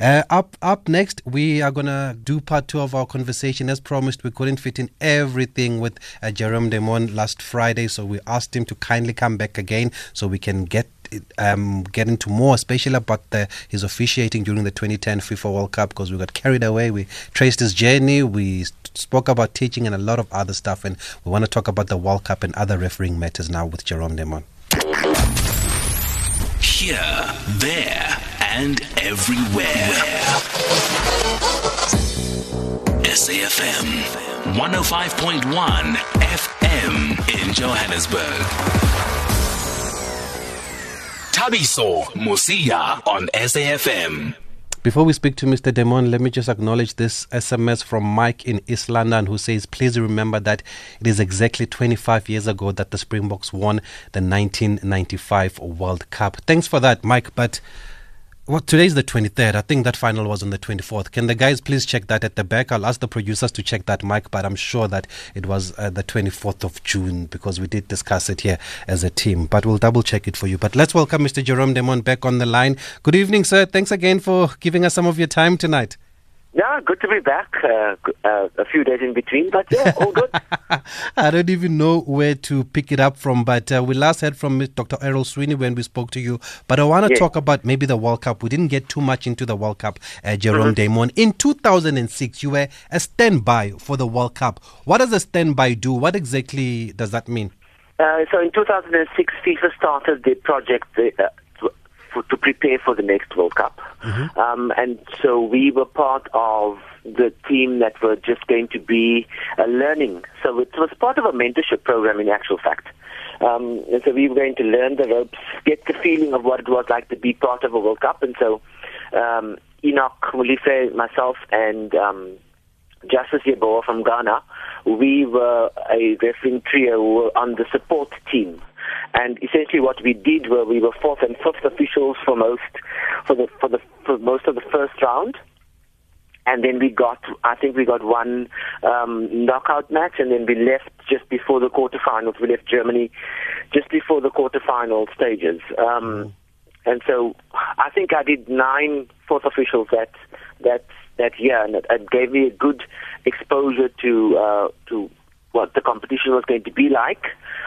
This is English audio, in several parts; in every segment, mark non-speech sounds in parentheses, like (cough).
Uh, up up next, we are gonna do part two of our conversation. As promised, we couldn't fit in everything with uh, Jerome Damon last Friday, so we asked him to kindly come back again so we can get um, get into more, especially about the, his officiating during the 2010 FIFA World Cup because we got carried away. We traced his journey. We spoke about teaching and a lot of other stuff, and we want to talk about the World Cup and other refereeing matters now with Jerome Damon. Here, there, and everywhere. SAFM 105.1 FM in Johannesburg. Thabiso Mosia on SAFM. Before we speak to Mr. Damon, let me just acknowledge this SMS from Mike in East London who says, Please remember that it is exactly 25 years ago that the Springboks won the 1995 World Cup. Thanks for that, Mike. But well, today's the 23rd. I think that final was on the 24th. Can the guys please check that at the back? I'll ask the producers to check that, Mike, but I'm sure that it was uh, the 24th of June because we did discuss it here as a team. But we'll double check it for you. But let's welcome Mr. Jerome Demon back on the line. Good evening, sir. Thanks again for giving us some of your time tonight. Yeah, good to be back. Uh, uh, a few days in between, but yeah, all good. (laughs) I don't even know where to pick it up from, but uh, we last heard from Dr. Errol Sweeney when we spoke to you. But I want to talk about maybe the World Cup. We didn't get too much into the World Cup, uh, Jerome mm-hmm. Damon. In 2006, you were a standby for the World Cup. What does a standby do? What exactly does that mean? Uh, so in 2006, FIFA started the project uh, for, to prepare for the next World Cup. Mm-hmm. Um, and so we were part of the team that were just going to be uh, learning. So it was part of a mentorship program in actual fact. Um, and so we were going to learn the ropes, get the feeling of what it was like to be part of a World Cup. And so um, Enoch Molefe, myself, and um, Justice Yeboah from Ghana, we were a refereeing trio on the support team and essentially, what we did was we were fourth and fifth officials for most for the for the for most of the first round. And then we got, I think we got one um, knockout match, and then we left just before the quarterfinals. We left Germany just before the quarterfinal stages. Um. And so I think I did nine fourth officials that that that year, and it, it gave me a good exposure to uh, to what the competition was going to be like.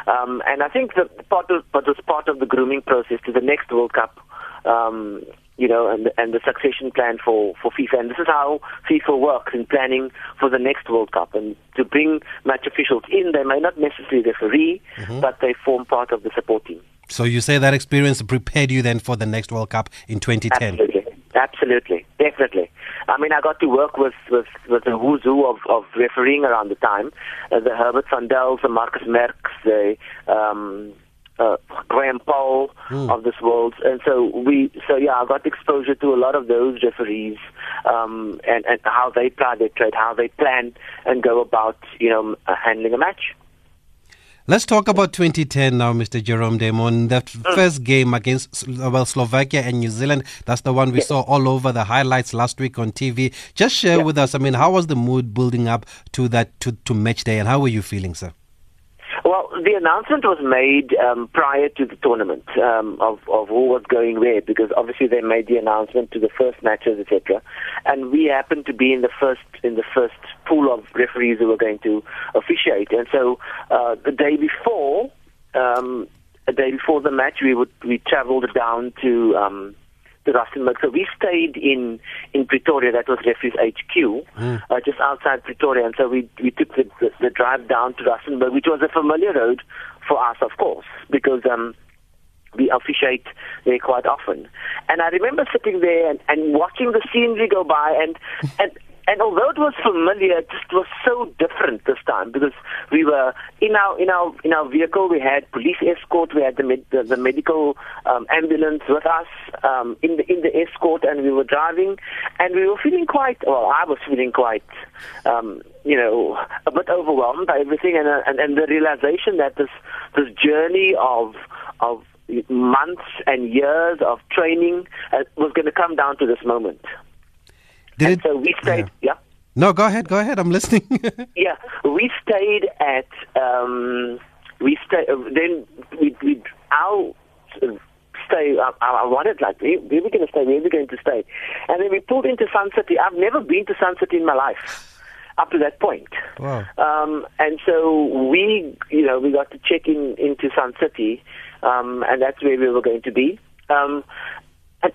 Um, and I think that part of, but was part of the grooming process to the next World Cup. Um, you know, and and the succession plan for for FIFA, and this is how FIFA works in planning for the next World Cup. And to bring match officials in, they may not necessarily referee, mm-hmm. but they form part of the support team. So you say that experience prepared you then for the next World Cup in 2010. Absolutely, absolutely, definitely. I mean, I got to work with with, with the who's who of, of refereeing around the time, uh, the Herbert Fandels, the Markus Merks, the um, uh, Graham Poll mm. of this world, and so we, so yeah, I got exposure to a lot of those referees, um, and and how they play their trade, how they plan and go about, you know, uh, handling a match. Let's talk about 2010 now, Mr. Jerome Damon. That mm. first game against well Slovakia and New Zealand, that's the one we yeah. saw all over the highlights last week on TV. Just share yeah. with us, I mean, how was the mood building up to that to, to match day and how were you feeling, sir? Well, the announcement was made um, prior to the tournament um, of, of who was going where, because obviously they made the announcement to the first matches, etc. And we happened to be in the first in the first pool of referees who were going to officiate. And so uh, the day before, um, a day before the match, we would we travelled down to um, the Rustenburg. So we stayed in in Pretoria. That was Referees HQ, mm. uh, just outside Pretoria. And so we we took the, the, the drive down to Rustenburg, which was a familiar road for us, of course, because um, we officiate there quite often. And I remember sitting there and, and watching the scenery go by, and and and although it was familiar, it just was so different this time because we were in our in our in our vehicle. We had police escort. We had the med, the, the medical um, ambulance with us um, in the in the escort, and we were driving, and we were feeling quite. Well, I was feeling quite, um, you know, a bit overwhelmed by everything, and uh, and, and the realization that this this journey of of months and years of training uh, was going to come down to this moment. Did and it, so we stayed. Yeah. yeah. No, go ahead. Go ahead. I'm listening. (laughs) yeah, we stayed at. Um, we stayed. Uh, then we, we our stay. I, I wanted like, where, where are we going to stay? Where are we going to stay? And then we pulled into Sun City. I've never been to Sun City in my life up to that point. Wow. Um, and so we, you know, we got to check in into Sun City, um, and that's where we were going to be. Um, and,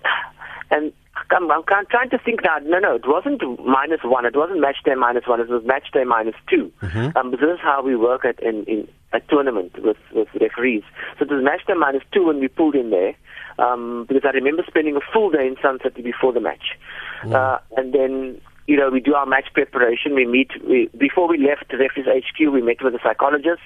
and I'm, I'm trying to think now. No, no, it wasn't minus one. It wasn't match day minus one. It was match day minus 2 Mm-hmm. Um, this is how we work at in, in a tournament with with referees. So it was match day minus two when we pulled in there. Um, because I remember spending a full day in Sunset before the match, uh, and then you know we do our match preparation. We meet we, before we left the referees HQ. We met with the psychologists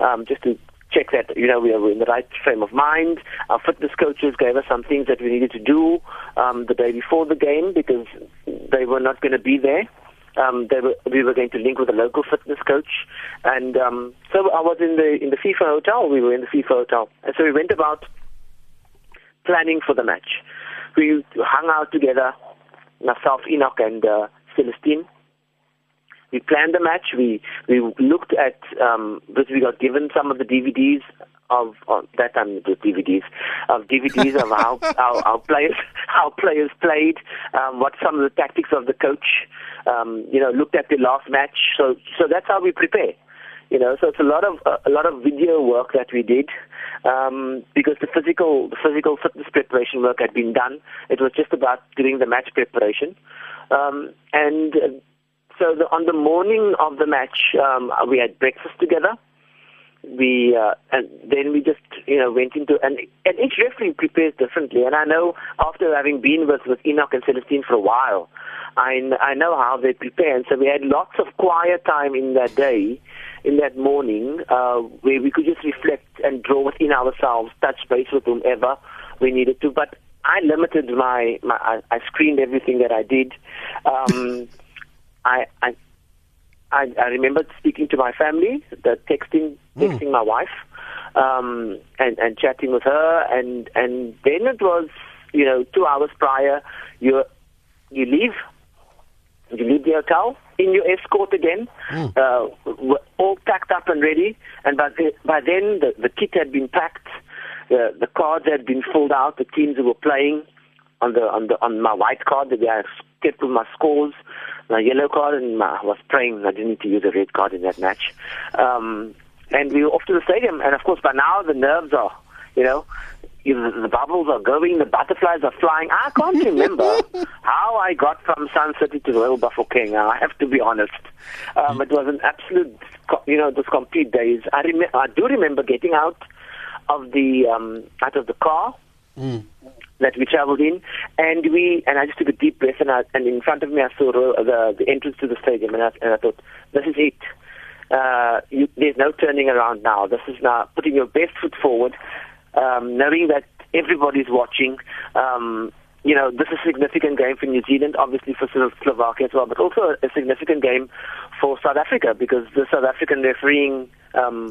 um, just to check that you know we are in the right frame of mind. Our fitness coaches gave us some things that we needed to do um, the day before the game because they were not going to be there. Um, were, we were going to link with a local fitness coach, and um, so I was in the in the FIFA hotel. We were in the FIFA hotel, and so we went about planning for the match. We hung out together, myself, Enoch, and uh, Celestine we planned the match. We we looked at um, because we got given some of the DVDs of, of that time it was DVDs of DVDs of how (laughs) how, how players how players played, um, what some of the tactics of the coach. Um, you know, looked at the last match. So so that's how we prepare. You know, so it's a lot of a lot of video work that we did um, because the physical the physical fitness preparation work had been done. It was just about doing the match preparation, um, and. So the, on the morning of the match, um, we had breakfast together. We uh, and then we just you know went into and and each referee prepares differently. And I know after having been with with Enoch and Celestine for a while, I I know how they prepare. And so we had lots of quiet time in that day, in that morning, uh, where we could just reflect and draw within ourselves, touch base with whomever we needed to. But I limited my, my I, I screened everything that I did. Um, (laughs) I, I I I remember speaking to my family, the texting texting my wife, um, and and chatting with her, and and then it was you know two hours prior, you you leave, you leave the hotel in your escort again, uh, we're all packed up and ready, and by the, by then the the kit had been packed, the the cards had been filled out, the teams were playing on the on the on my white card that I kept with my scores, my yellow card, and I was praying I didn't need to use a red card in that match. Um, and we were off to the stadium, and of course by now the nerves are, you know, the bubbles are going, the butterflies are flying. I can't (laughs) remember how I got from Sun City to the Royal Bafokeng. I have to be honest. Um, it was an absolute, you know, was complete daze. I rem- I do remember getting out of the um, out of the car that we traveled in, and we and I just took a deep breath, and, I, and in front of me I saw the the entrance to the stadium, and I, and I thought, this is it. Uh, you, there's no turning around now. This is now putting your best foot forward, um, knowing that everybody's watching. Um, you know, this is a significant game for New Zealand, obviously for Slo- Slovakia as well, but also a significant game for South Africa because the South African refereeing um,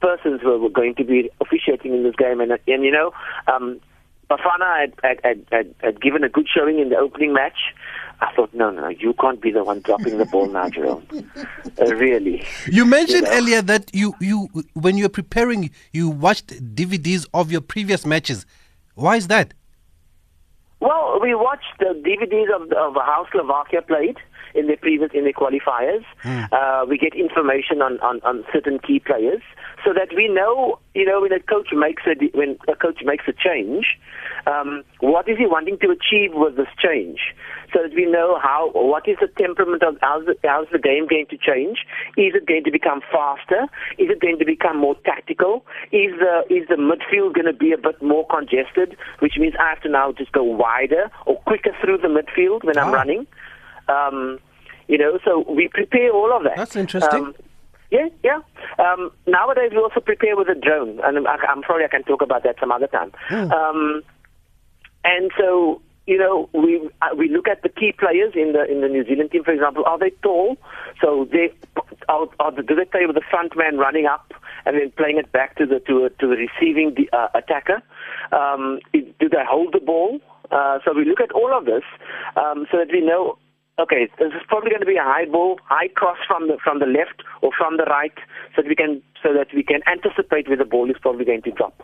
persons were, were going to be officiating in this game. And, and you know, um, Bafana had, had, had, had, had given a good showing in the opening match. I thought, no, no, you can't be the one dropping the ball now, Jerome. (laughs) Uh, really. You mentioned You know. earlier that you, you when you were preparing, you watched DVDs of your previous matches. Why is that? Well, we watched the DVDs of, of how Slovakia played in their previous in their qualifiers. Uh, we get information on, on, on certain key players so that we know, you know, when a coach makes a when a coach makes a change, um, what is he wanting to achieve with this change? So that we know how what is the temperament of how's the, how's the game going to change? Is it going to become faster? Is it going to become more tactical? Is the is the midfield going to be a bit more congested, which means I have to now just go wider or quicker through the midfield when I'm Ah. running? Um, you know, so we prepare all of that. That's interesting. Um, yeah, yeah. Um, nowadays we also prepare with a drone, and I, I'm sorry I can talk about that some other time. Um, and so you know we uh, we look at the key players in the in the New Zealand team, for example. Are they tall? So they are, are the, do they play with the front man running up and then playing it back to the to, a, to the receiving the, uh, attacker? Um, do they hold the ball? Uh, so we look at all of this um, so that we know okay, this is probably going to be a high ball, high cross from the from the left or from the right, so that we can so that we can anticipate where the ball is probably going to drop.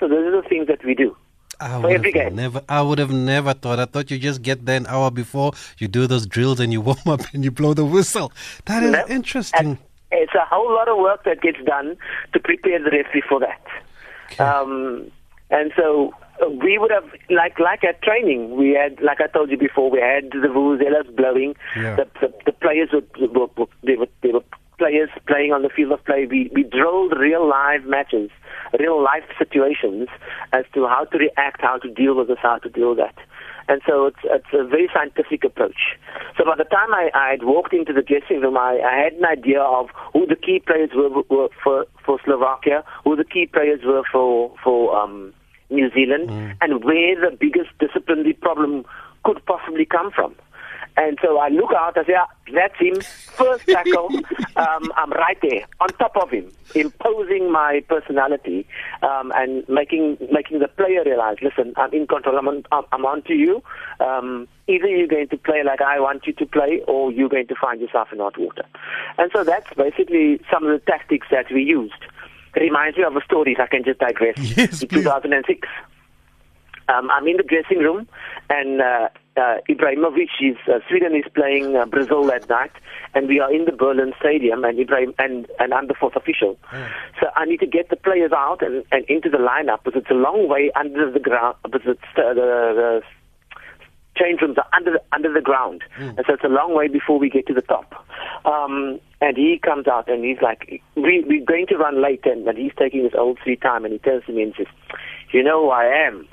So those are the things that we do. I for would every have game. never. I would have never thought. I thought you just get there an hour before you do those drills and you (laughs) warm up and you blow the whistle. That is No. interesting. It's a whole lot of work that gets done to prepare the referee for that. Um, and so we would have, like like at training, we had, like I told you before, we had the vuvuzelas blowing. Yeah. The, the, the players were, were, they were, they were players playing on the field of play. We, we drilled real live matches, real life situations as to how to react, how to deal with this, how to deal with that. And so it's it's a very scientific approach. So by the time I, I had walked into the dressing room, I, I had an idea of who the key players were, were for for Slovakia, who the key players were for for um, New Zealand, and where the biggest disciplinary problem could possibly come from. And so I look out, I say, ah, that's him, first tackle. (laughs) um, I'm right there, on top of him, imposing my personality um, and making making the player realize, listen, I'm in control, I'm on, I'm on to you. Um, either you're going to play like I want you to play, or you're going to find yourself in hot water. And so that's basically some of the tactics that we used. Reminds me of a story, if I can just digress. (laughs) Yes, in please. 2006 um, I'm in the dressing room, and uh, uh, Ibrahimovic is uh, Sweden is playing uh, Brazil that night, and we are in the Berlin Stadium, and Ibrahim and and I'm the fourth official. So I need to get the players out and, and into the lineup because it's a long way under the ground. Because it's uh, the, the change rooms are under the, under the ground, and so it's a long way before we get to the top. Um, and he comes out and he's like, we, "We're going to run late," and, and he's taking his old sweet time, and he turns to me and says, "You know who I am."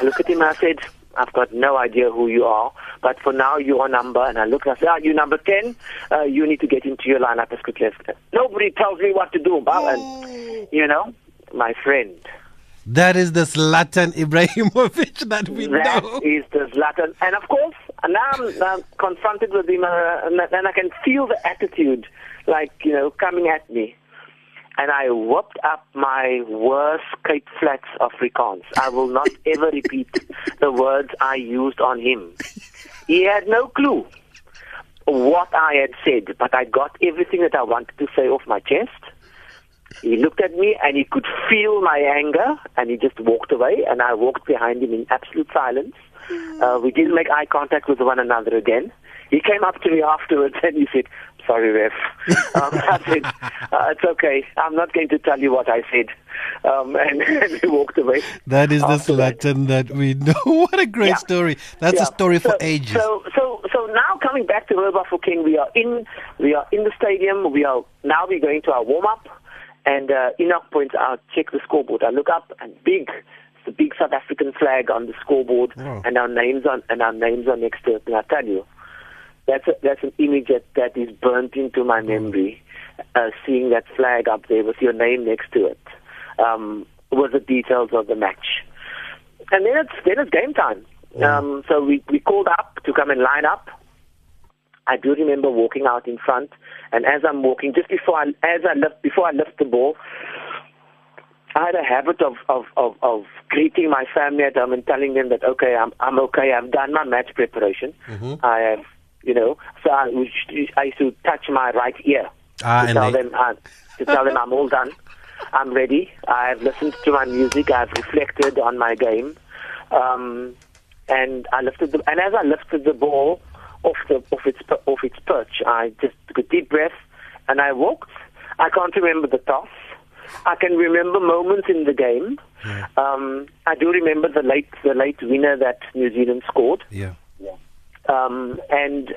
I look at him and I said, I've got no idea who you are, but for now you're number. And I look and I say, ah, you number 10, uh, you need to get into your lineup as quickly as Nobody tells me what to do, Bob. And, you know, my friend, That is the Zlatan Ibrahimovic (laughs) that we that know. is the Zlatan. And of course, now I'm, I'm confronted with him, uh, and and I can feel the attitude, like, you know, coming at me. And I whooped up my worst Cape Flats Afrikaans. I will not (laughs) ever repeat the words I used on him. He had no clue what I had said, but I got everything that I wanted to say off my chest. He looked at me and he could feel my anger and he just walked away and I walked behind him in absolute silence. Uh, we didn't make eye contact with one another again. He came up to me afterwards and he said, sorry, Ref. (laughs) Um, I said, uh, it's okay. I'm not going to tell you what I said. Um, (laughs) and, and he walked away. That is the after that. That we know. (laughs) what a great Yeah. story. That's Yeah. a story for so, ages. So, so, so now coming back to Wilberforce King, we are in, we are in the stadium. We are now we're going to our warm up, and uh, Enoch points out, check the scoreboard. I look up, and big, the big South African flag on the scoreboard, Wow. and our names on, and our names are next to it. And I tell you, that's a, that's an image that, that is burnt into my memory. Uh, seeing that flag up there with your name next to it, um, with the details of the match and then it's then it's game time. Um, so we we called up to come and line up. I do remember walking out in front, and as I'm walking, just before I as I lift before I lift the ball, I had a habit of of of, of greeting my family at home and telling them that okay, I'm I'm okay. I've done my match preparation. I have, you know. So I, I used to touch my right ear Ah, to and tell they- them uh, to tell them I'm all done. I'm ready. I've listened to my music. I've reflected on my game, um, and I lifted the and as I lifted the ball off the off its off its perch, I just took a deep breath and I walked. I can't remember the toss. I can remember moments in the game. Um, I do remember the late the late winner that New Zealand scored yeah. um, and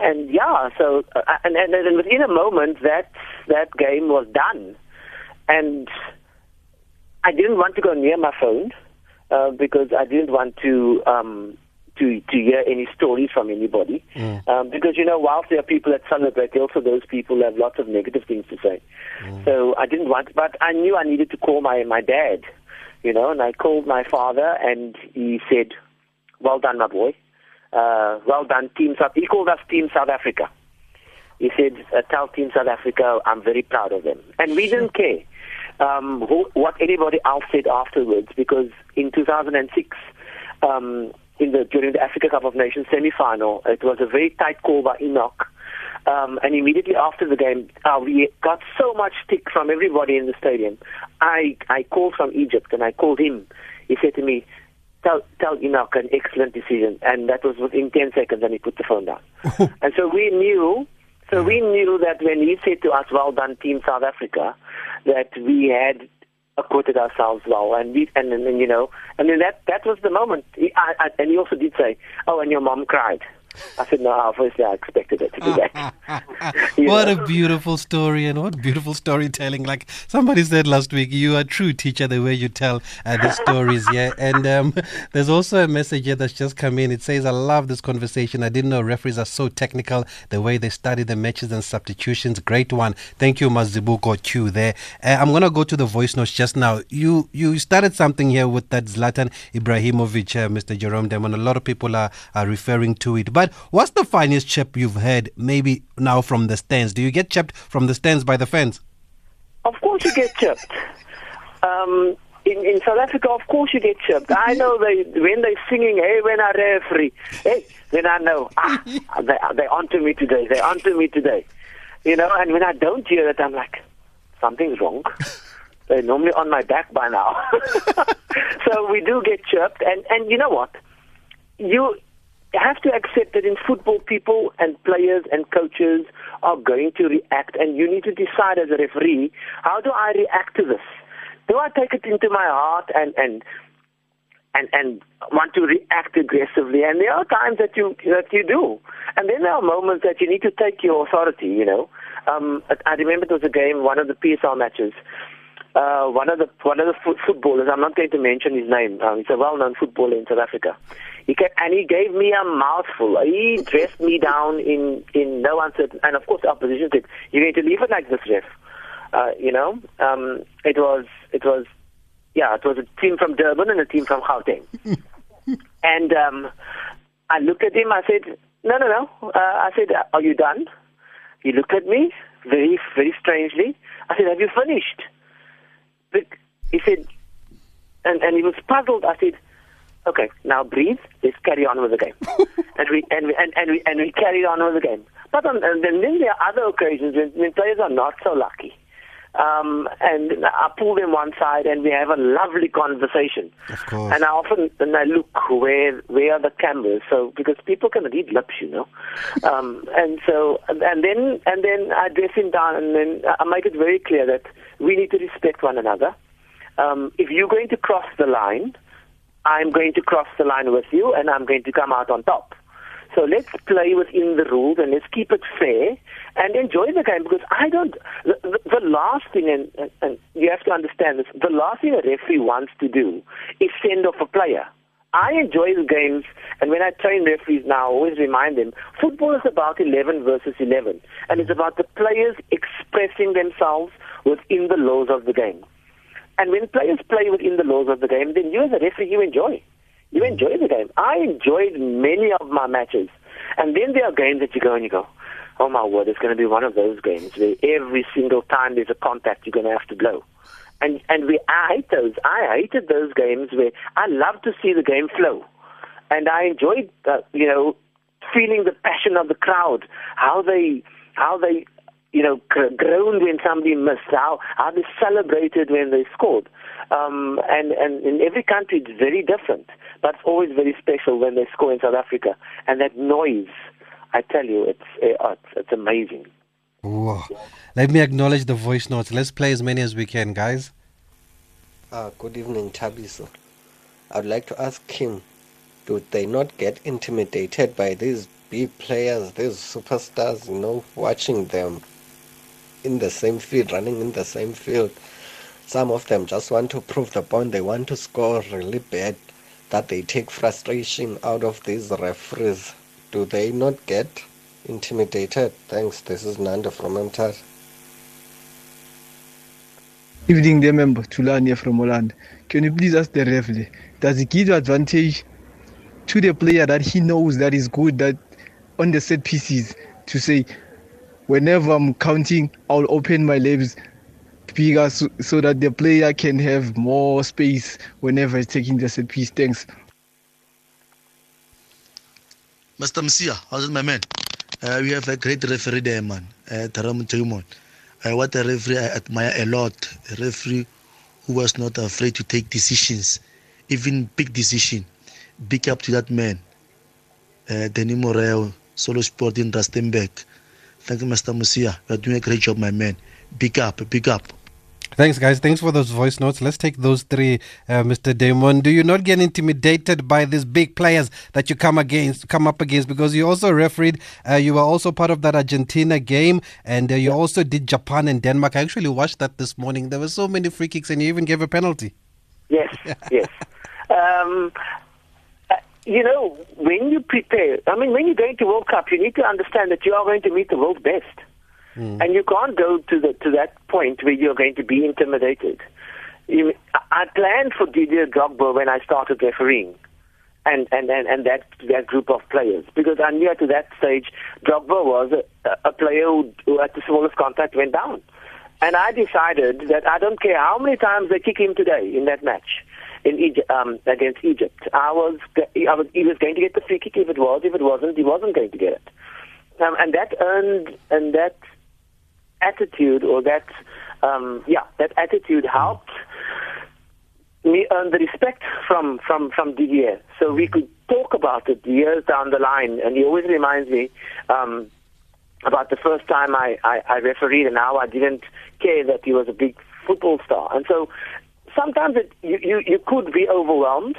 and yeah, so uh, and, and and within a moment that that game was done, and I didn't want to go near my phone uh, because I didn't want to um, to to hear any stories from anybody. Um, because you know, whilst there are people that celebrate, also those people have lots of negative things to say. So I didn't want, but I knew I needed to call my my dad, you know, and I called my father, and he said, "Well done, my boy." uh, well done, Team South. He called us Team South Africa. He said, uh, tell Team South Africa I'm very proud of them. And we didn't care um, who, what anybody else said afterwards because in 2006, um, in the, during the Africa Cup of Nations semi-final, it was a very tight call by Enoch. Um, and immediately after the game, uh, we got so much stick from everybody in the stadium. I, I called from Egypt and I called him. He said to me, tell tell Enoch an excellent decision, and that was within ten seconds, and he put the phone down. (laughs) and so we knew, so we knew that when he said to us, "Well done, Team South Africa," that we had acquitted ourselves well, and we and, and, and you know, and then that that was the moment. He, I, I, and he also did say, "Oh, and your mom cried." I said, no, obviously I expected it to be that. (laughs) what know? a beautiful story and what beautiful storytelling. Like somebody said last week, you are a true teacher the way you tell uh, the stories. Yeah. (laughs) And um, there's also a message here that's just come in. It says, I love this conversation. I didn't know referees are so technical, the way they study the matches and substitutions. Great one. Thank you, Mazibuko Q there. Uh, I'm going to go to the voice notes just now. You you started something here with that Zlatan Ibrahimovic, uh, Mr. Jerome Damon. A lot of people are, are referring to it. But but what's the finest chip you've heard, maybe now from the stands? Do you get chipped from the stands by the fans? Of course, you get chipped. Um, in, in South Africa, of course, you get chipped. I know they when they're singing, "Hey, when I referee," hey, then I know ah, (laughs) they they onto me today. They onto me today. You know, and when I don't hear it, I'm like, something's wrong. (laughs) They're normally on my back by now. (laughs) so we do get chirped, and and you know what? You have to accept that in football, people and players and coaches are going to react, and you need to decide as a referee how do I react to this? Do I take it into my heart and and and and want to react aggressively? And there are times that you that you do, and then there are moments that you need to take your authority. You know, um, I remember there was a game, one of the PSL matches. Uh, one of the one of the fo- footballers. I'm not going to mention his name. Um, he's a well-known footballer in South Africa. He kept, and he gave me a mouthful. He dressed me down in in no uncertain. And of course, the opposition said, "You're going to leave it like this, ref." Uh, you know, um, it was it was yeah, it was a team from Durban and a team from Gauteng. (laughs) and um, I looked at him. I said, "No, no, no." Uh, I said, "Are you done?" He looked at me very very strangely. I said, "Have you finished?" He said, and and he was puzzled. I said okay, now breathe. Let's carry on with the game. (laughs) and we and we and, and we and we carried on with the game. But on, and then, then there are other occasions when, when players are not so lucky. Um, and I pull them one side and we have a lovely conversation. Of course. And I often and I look where where are the cameras? So because people can read lips, you know. (laughs) Um, and so and then and then I dress him down and then I make it very clear that we need to respect one another. Um, if you're going to cross the line, I'm going to cross the line with you and I'm going to come out on top. So let's play within the rules and let's keep it fair and enjoy the game because I don't. The, the, the last thing, and, and you have to understand this, the last thing a referee wants to do is send off a player. I enjoy the games, and when I train referees now, I always remind them football is about 11 versus 11, and it's about the players expressing themselves within the laws of the game. And when players play within the laws of the game, then you as a referee, you enjoy. You mm. enjoy the game. I enjoyed many of my matches. And then there are games that you go and you go, oh my word, it's going to be one of those games where every single time there's a contact, you're going to have to blow. And and we I hate those. I hated those games where I love to see the game flow, and I enjoyed uh, you know feeling the passion of the crowd, how they how they you know, groaned when somebody missed, how, how they celebrated when they scored. Um, and, and in every country it's very different, but it's always very special when they score in South Africa. And that noise, I tell you, it's, uh, it's, it's amazing. Whoa. Let me acknowledge the voice notes. Let's play as many as we can, guys. Uh, good evening, Thabiso. I'd like to ask him, do they not get intimidated by these big players, these superstars, you know, watching them in the same field, running in the same field. Some of them just want to prove the point. They want to score really bad. That they take frustration out of these referees. Do they not get intimidated? Thanks. This is Nando from MTAR. Evening, dear member, Tulania from Holland. Can you please ask the referee, does he give advantage to the player that he knows that is good that on the set pieces to say, whenever I'm counting, I'll open my legs bigger so, so, that the player can have more space whenever he's taking the set piece. Thanks. Mr. Msia, how's it, my man? Uh, we have a great referee there, man. Uh, Taram Uh, what a referee I admire a lot. A referee who was not afraid to take decisions, even big decision. big up to that man, uh, Danny Moreo, Solo Sport in Rustenburg. Thank you, Mr. Mosia. You're doing a great job, my man. Big up, big up. Thanks, guys. Thanks for those voice notes. Let's take those three, uh, Mr. Damon. Do you not get intimidated by these big players that you come against, come up against? Because you also refereed, uh, you were also part of that Argentina game, and uh, you also did Japan and Denmark. I actually watched that this morning. There were so many free kicks, and you even gave a penalty. Yes, (laughs) yes. Um, you know, when you prepare, I mean, when you're going to World Cup, you need to understand that you are going to meet the world best. Hmm. And you can't go to the to that point where you're going to be intimidated. You, I planned for Didier Drogba when I started refereeing, and and, and, and that that group of players because I knew to that stage Drogba was a, a player who, who at the smallest contact went down, and I decided that I don't care how many times they kick him today in that match in Egypt, um, against Egypt. I was, I was he was going to get the free kick if it was. If it wasn't, he wasn't going to get it. Um, and that earned and that attitude or that um, yeah that attitude helped me earn the respect from from from Didier. So we could talk about it years down the line, and he always reminds me um, about the first time I, I, I refereed and how I didn't care that he was a big football star. And so sometimes it, you, you you could be overwhelmed.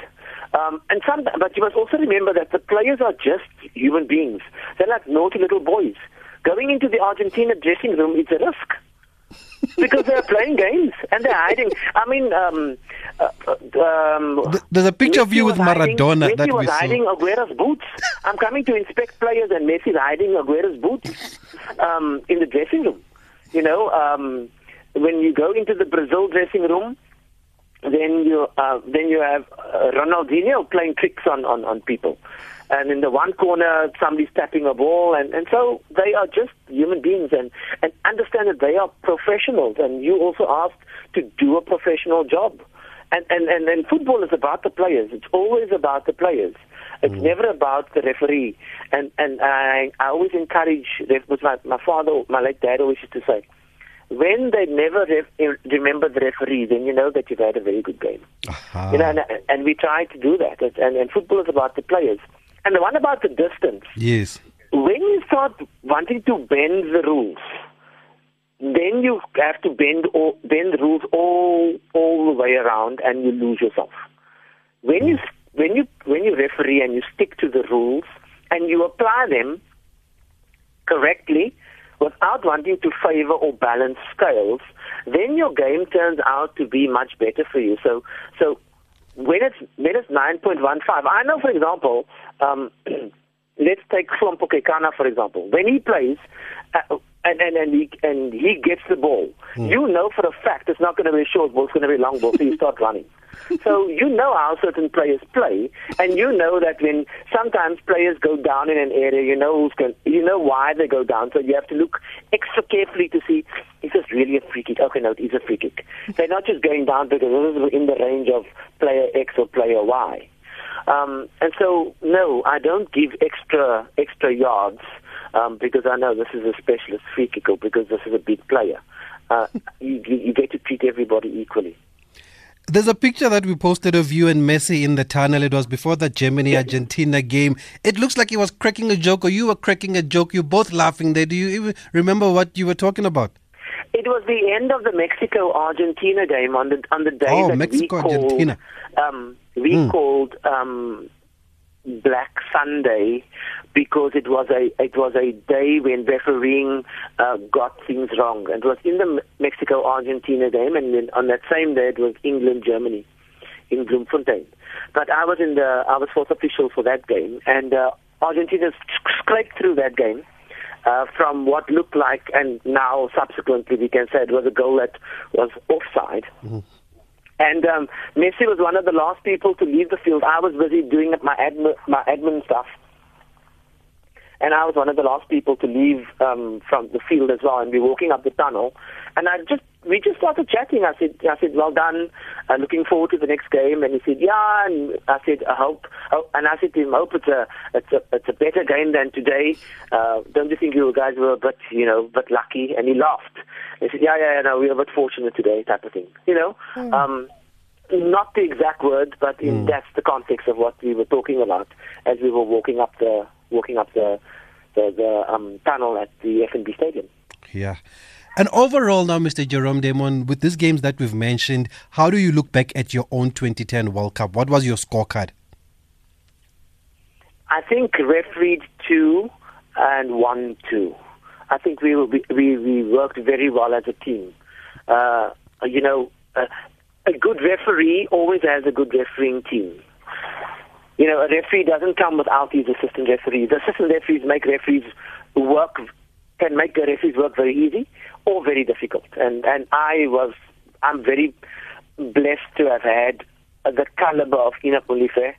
Um, and some, but you must also remember that the players are just human beings. They're like naughty little boys. Going into the Argentina dressing room is a risk (laughs) because they're playing games and they're hiding. I mean, um, uh, um, There's a picture of you with was hiding- Maradona Messi that was we saw. hiding Aguero's boots. (laughs) I'm coming to inspect players, and Messi's hiding Aguero's boots um, in the dressing room. You know, um, when you go into the Brazil dressing room, then you uh, then you have uh, Ronaldinho playing tricks on, on, on people. And in the one corner, somebody's tapping a ball, and, and so they are just human beings, and, and understand that they are professionals, and you also asked to do a professional job. And, and, and, and football is about the players. It's always about the players. It's never about the referee. And, and I, I always encourage, that was my, my father, my late dad always used to say, when they never ref- remember the referee, then you know that you've had a very good game. Aha. You know, and, and we try to do that. And, and football is about the players. And the one about the distance, Yes. when you start wanting to bend the rules, then you have to bend all, bend the rules all all the way around, and you lose yourself. When you hmm. when you when you referee and you stick to the rules and you apply them correctly without wanting to favor or balance scales, then your game turns out to be much better for you. So so when it's when it's nine point one five, I know for example, um, (clears throat) let's take Hlompho Kekana for example. When he plays uh, and and and he and he gets the ball, you know for a fact it's not going to be a short ball, it's going to be a long ball, so you start (laughs) running. So you know how certain players play, and you know that when sometimes players go down in an area, you know who's going, you know why they go down. So you have to look extra carefully to see is this really a free kick? Okay, no, it is a free kick. They're not just going down because this is in the range of player X or player Y. Um, and so, no, I don't give extra extra yards um, because I know this is a specialist free kicker because this is a big player. Uh, you, (laughs) you you get to treat everybody equally. There's a picture that we posted of you and Messi in the tunnel. It was before the Germany Argentina game. It looks like he was cracking a joke, or you were cracking a joke. You both laughing there. Do you even remember what you were talking about? It was the end of the Mexico Argentina game on the on the day Oh, that Mexico, we called Argentina. um, we called um, Black Sunday because it was a it was a day when refereeing uh, got things wrong. It was in the Mexico Argentina game, and then on that same day it was England Germany in Bloemfontein. But I was in the I was fourth official for that game, and uh, Argentina scraped through that game. Uh, from what looked like, and now subsequently we can say it was a goal that was offside. And um, Messi was one of the last people to leave the field. I was busy doing my admin, my admin stuff, and I was one of the last people to leave um, from the field as well. And we were walking up the tunnel, and I just we just started chatting. I said, I said, well done. Uh, looking forward to the next game. And he said, yeah. And I said, I hope. hope and I said to him, I hope it's a it's a it's a better game than today. Uh, don't you think you guys were a bit you know bit lucky? And he laughed. He said, yeah, yeah, yeah, no, we were a bit fortunate today, type of thing. You know. Um, Not the exact words, but in Hmm. that's the context of what we were talking about as we were walking up the walking up the the, the um, tunnel at the FNB Stadium. Yeah. And overall, now, Mr. Jerome Damon, with these games that we've mentioned, how do you look back at your own 2010 World Cup? What was your scorecard? I think refereed two and won two. I think we will be, we we worked very well as a team. Uh, you know, uh, a good referee always has a good refereeing team. You know, a referee doesn't come without his assistant referees. The assistant referees make referees work can make the referees work very easy or very difficult. And and I was I'm very blessed to have had the caliber of Ina Polife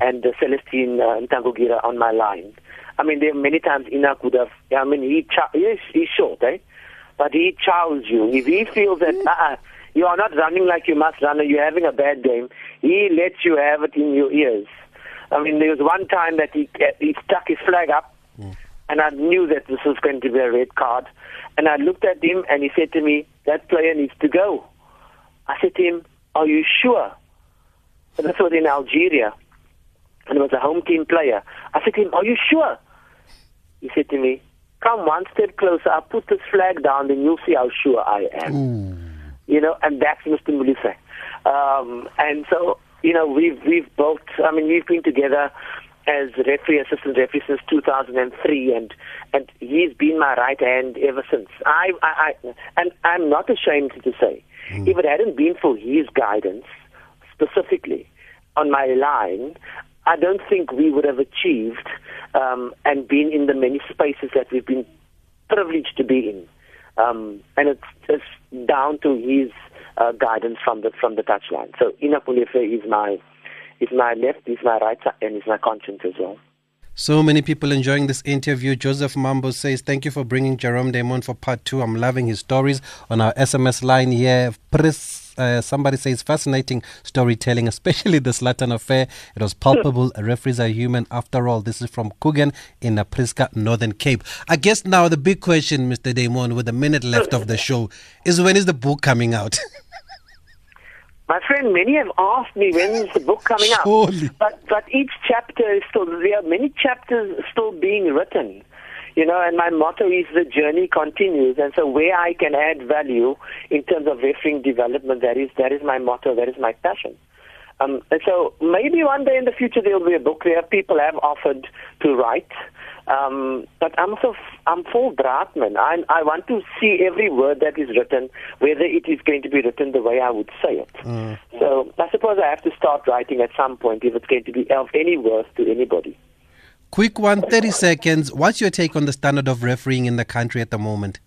and uh, Celestine uh, Ntagungira on my line. I mean, there are many times Ina could have. I mean, he chow- yes, he's short, eh? But he chows you. If he feels that uh, you are not running like you must run, or you're having a bad game, he lets you have it in your ears. I mean, there was one time that he he stuck his flag up, and I knew that this was going to be a red card. And I looked at him, and he said to me, "That player needs to go." I said to him, "Are you sure?" And this was in Algeria, and it was a home team player. I said to him, "Are you sure?" He said to me, "Come one step closer. I'll put this flag down, then you'll see how sure I am." You know, and that's Mr. Mulisa. Um, and so, you know, we've we've both. I mean, we've been together as referee assistant referee since 2003, and and he's been my right hand ever since. I, I, I and I'm not ashamed to say, if it hadn't been for his guidance, specifically on my line, I don't think we would have achieved um, and been in the many spaces that we've been privileged to be in. Um, and it's, just down to his uh, guidance from the from the touchline. So Ina Pulefe is my is my left, is my right, and is my conscience as well. So many people enjoying this interview. Joseph Mambo says, Thank you for bringing Jerome Damon for part two. I'm loving his stories on our SMS line here. Pris, uh, somebody says, Fascinating storytelling, (laughs) especially the Zlatan affair. It was palpable. Referees are human after all. This is from Kugan in uh, Prieska, Northern Cape. I guess now the big question, Mr. Damon, with a minute left of the show, is when is the book coming out? (laughs) My friend, many have asked me when is the book coming Surely. out. But but each chapter is still there are many chapters still being written. You know, and my motto is the journey continues and so where I can add value in terms of refereeing development, that is that is my motto, that is my passion. Um, and so maybe one day in the future there will be a book there. People have offered to write. Um, but I'm so I'm full Bratman. I I want to see every word that is written, whether it is going to be written the way I would say it. So I suppose I have to start writing at some point if it's going to be of any worth to anybody. Quick one, 30 seconds. What's your take on the standard of refereeing in the country at the moment?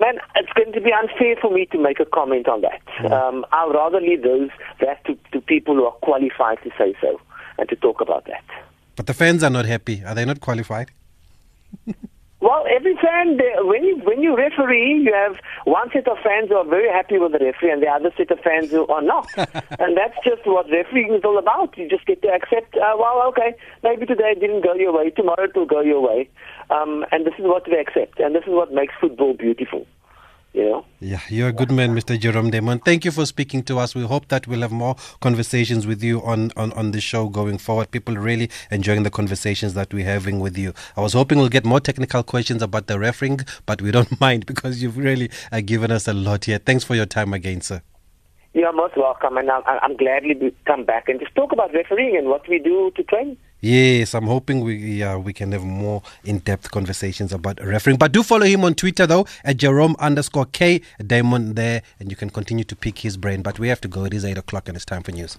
Man, it's going to be unfair for me to make a comment on that. Um, I'll rather leave those that to, to people who are qualified to say so and to talk about that. But the fans are not happy. Are they not qualified? (laughs) Well, every fan, when you when you referee, you have one set of fans who are very happy with the referee, and the other set of fans who are not. (laughs) and that's just what refereeing is all about. You just get to accept. Uh, well, okay, maybe today it didn't go your way, tomorrow it will go your way, um, and this is what we accept, and this is what makes football beautiful. You know. Yeah, you're a good man, Mr. Jerome Damon. Thank you for speaking to us. We hope that we'll have more conversations with you on, on, on the show going forward. People really enjoying the conversations that we're having with you. I was hoping we'll get more technical questions about the refereeing, but we don't (laughs) mind because you've really uh, given us a lot here. Thanks for your time again, sir. You're most welcome, and I'm, I'm gladly to come back and just talk about refereeing and what we do to train. Yes, I'm hoping we yeah, we can have more in-depth conversations about refereeing. But do follow him on Twitter though at Jerome underscore K Diamond there, and you can continue to pick his brain. But we have to go. It is eight o'clock and it's time for news.